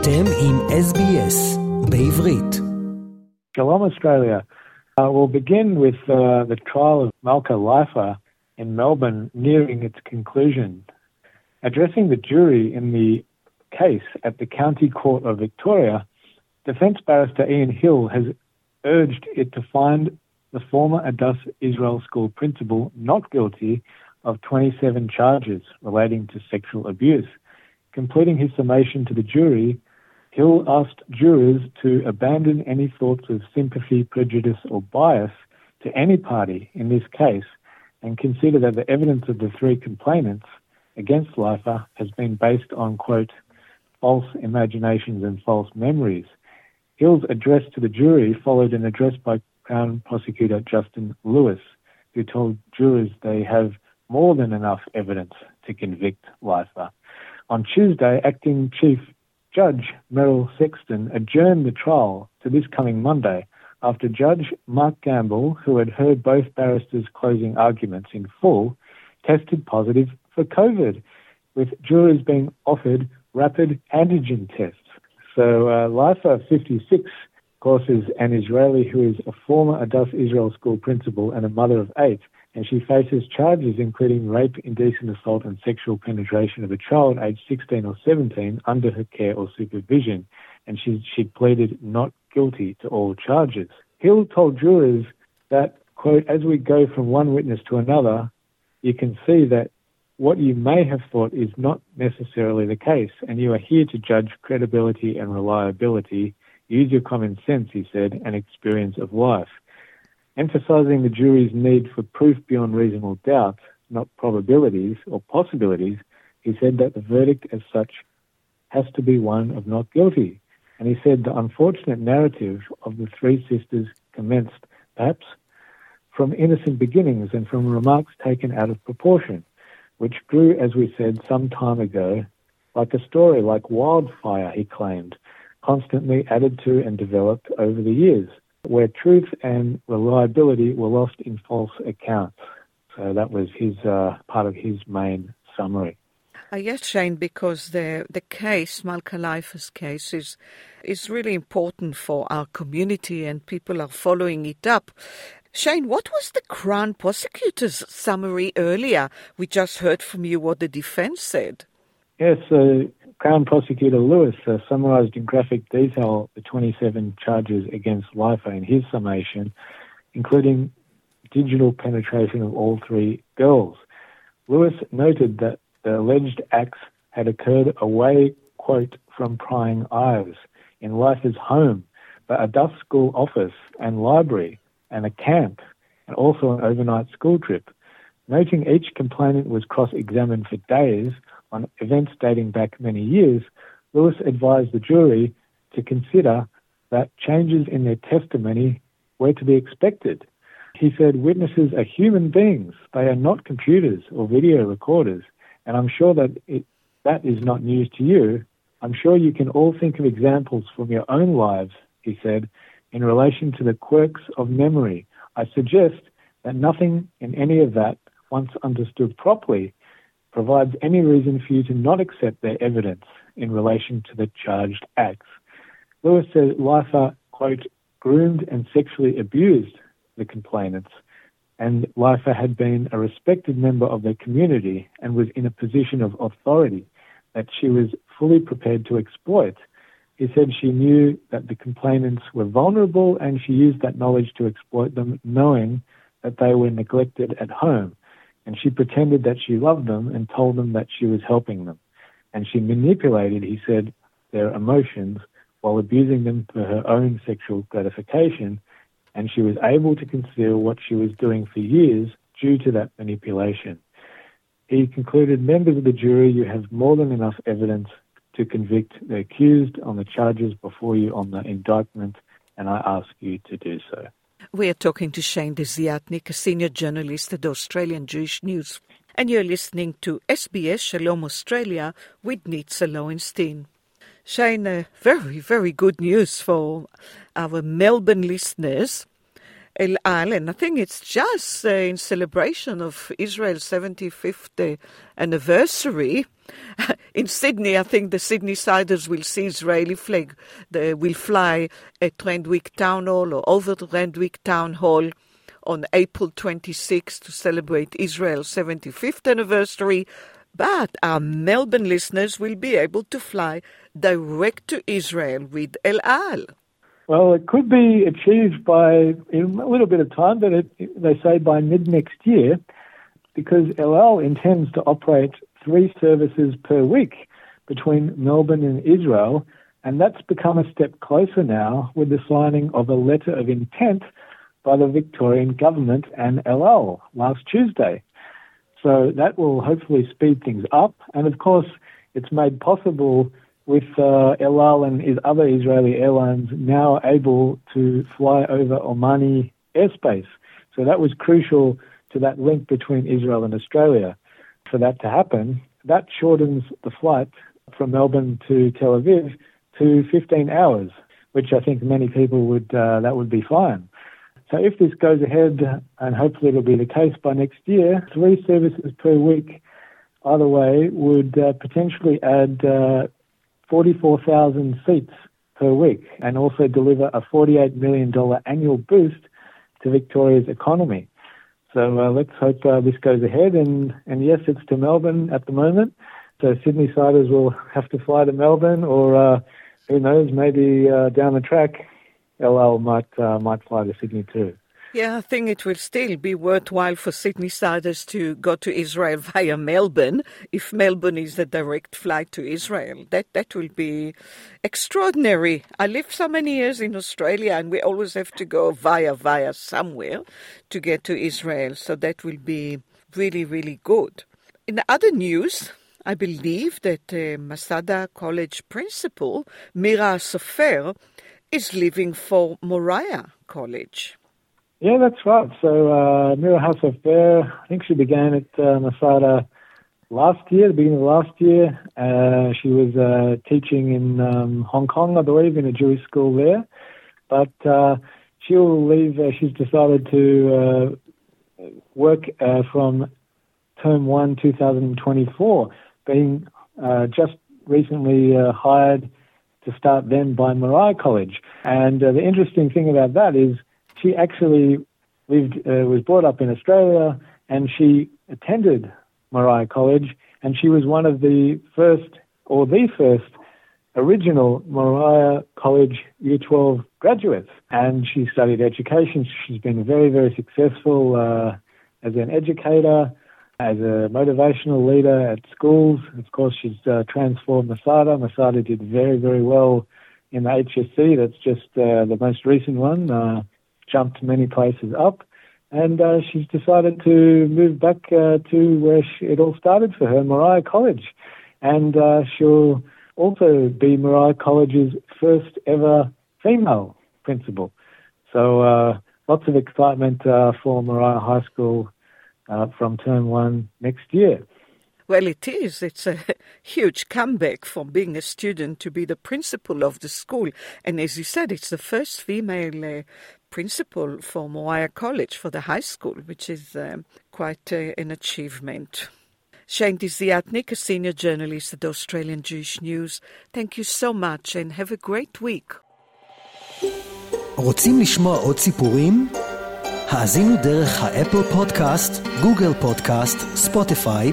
אתם עם SBS בעברית. Shalom Australia. Uh, we'll begin with uh, the trial of Malka Leifer in Melbourne nearing its conclusion. Addressing the jury in the case at the County Court of Victoria, defence barrister Ian Hill has urged it to find the former Adass Israel School principal not guilty of 27 charges relating to sexual abuse. Completing his summation to the jury, Hill asked jurors to abandon any thoughts of sympathy, prejudice, or bias to any party in this case and consider that the evidence of the three complainants against Leifer has been based on, quote, false imaginations and false memories. Hill's address to the jury followed an address by Crown Prosecutor Justin Lewis, who told jurors they have more than enough evidence to convict Leifer. On Tuesday, acting Chief Judge Meryl Sexton adjourned the trial to this coming Monday after Judge Mark Gamble, who had heard both barristers' closing arguments in full, tested positive for COVID, with jurors being offered rapid antigen tests. So, uh, Leifer, 56, of course, is an Israeli who is a former Adass Israel School principal and a mother of eight, and she faces charges including rape, indecent assault, and sexual penetration of a child aged 16 or 17 under her care or supervision, and she, she pleaded not guilty to all charges. Hill told jurors that, quote, as we go from one witness to another, you can see that what you may have thought is not necessarily the case, and you are here to judge credibility and reliability. Use your common sense, he said, and experience of life. Emphasizing the jury's need for proof beyond reasonable doubt, not probabilities or possibilities, he said that the verdict as such has to be one of not guilty. And he said the unfortunate narrative of the three sisters commenced, perhaps, from innocent beginnings and from remarks taken out of proportion, which grew, as we said some time ago, like a story, like wildfire, he claimed, constantly added to and developed over the years, where truth and reliability were lost in false accounts. So that was his uh, part of his main summary. Uh, yes, Shane, because the the case, Malka Leifer's case, is is really important for our community, and people are following it up. Shane, what was the Crown Prosecutor's summary earlier? We just heard from you what the defence said. Yes, uh, Crown Prosecutor Lewis uh, summarised in graphic detail the 27 charges against Leifer in his summation, including digital penetration of all three girls. Lewis noted that the alleged acts had occurred away, quote, from prying eyes in Leifer's home, but Adass School office and library and a camp, and also an overnight school trip. Noting each complainant was cross examined for days on events dating back many years, Lewis advised the jury to consider that changes in their testimony were to be expected. He said witnesses are human beings, they are not computers or video recorders, and I'm sure that it, that is not news to you. I'm sure you can all think of examples from your own lives, he said, in relation to the quirks of memory. I suggest that nothing in any of that, once understood properly, provides any reason for you to not accept their evidence in relation to the charged acts. Lewis said Leifer, quote, groomed and sexually abused the complainants, and Leifer had been a respected member of the community and was in a position of authority that she was fully prepared to exploit. He said she knew that the complainants were vulnerable and she used that knowledge to exploit them, knowing that they were neglected at home. And she pretended that she loved them and told them that she was helping them. And she manipulated, he said, their emotions while abusing them for her own sexual gratification. And she was able to conceal what she was doing for years due to that manipulation. He concluded, members of the jury, you have more than enough evidence to convict the accused on the charges before you on the indictment, and I ask you to do so. We are talking to Shane Desiatnik, a senior journalist at Australian Jewish News. And you're listening to SBS Shalom Australia with Nitza Lowenstein. Shane, uh, very, very good news for our Melbourne listeners. El Al, and I think it's just uh, in celebration of Israel's 75th uh, anniversary. in Sydney, I think the Sydney Siders will see Israeli flag. They will fly at Randwick Town Hall or over the Randwick Town Hall on April 26 to celebrate Israel's 75th anniversary. But our Melbourne listeners will be able to fly direct to Israel with El Al. Well, it could be achieved by in a little bit of time, but it, they say by mid next year, because El Al intends to operate three services per week between Melbourne and Israel, and that's become a step closer now with the signing of a letter of intent by the Victorian government and El Al last Tuesday. So that will hopefully speed things up, and of course, it's made possible with uh, El Al and his other Israeli airlines now able to fly over Omani airspace. So that was crucial to that link between Israel and Australia. For that to happen, that shortens the flight from Melbourne to Tel Aviv to 15 hours, which I think many people would, uh, that would be fine. So if this goes ahead, and hopefully it'll be the case by next year, three services per week either way would uh, potentially add uh, 44,000 seats per week and also deliver a $48 million annual boost to Victoria's economy. So uh, let's hope uh, this goes ahead. And, and yes, it's to Melbourne at the moment. So Sydney siders will have to fly to Melbourne, or uh, who knows, maybe uh, down the track, El Al might uh, might fly to Sydney too. Yeah, I think it will still be worthwhile for Sydney siders to go to Israel via Melbourne. If Melbourne is the direct flight to Israel, that, that will be extraordinary. I lived so many years in Australia and we always have to go via, via somewhere to get to Israel. So that will be really, really good. In other news, I believe that uh, Masada College principal, Mira Sofer, is leaving for Moriah College. Yeah, that's right. So uh, Mira Sofer, I think she began at uh, Masada last year, the beginning of last year. Uh, she was uh, teaching in um, Hong Kong, I believe, in a Jewish school there. But uh, she'll leave. Uh, she's decided to uh, work uh, from term one, 2024, being uh, just recently uh, hired to start then by Moriah College. And uh, the interesting thing about that is she actually lived, uh, was brought up in Australia, and she attended Moriah College, and she was one of the first, or the first, original Moriah College Year 12 graduates. And she studied education. She's been very, very successful uh, as an educator, as a motivational leader at schools. Of course, she's uh, transformed Masada. Masada did very, very well in the HSC. That's just uh, the most recent one. Jumped many places up, and uh, she's decided to move back uh, to where she, it all started for her, Moriah College, and uh, she'll also be Moriah College's first ever female principal. So uh, lots of excitement uh, for Moriah High School uh, from term one next year. Well, it is. It's a huge comeback from being a student to be the principal of the school. And as you said, it's the first female uh, principal for Moriah College, for the high school, which is um, quite uh, an achievement. Shane Desiatnik, a senior journalist at Australian Jewish News, thank you so much and have a great week. רוצים לשמוע עוד סיפורים? האזינו דרך האפל פודקאסט, גוגל פודקאסט, ספוטיפיי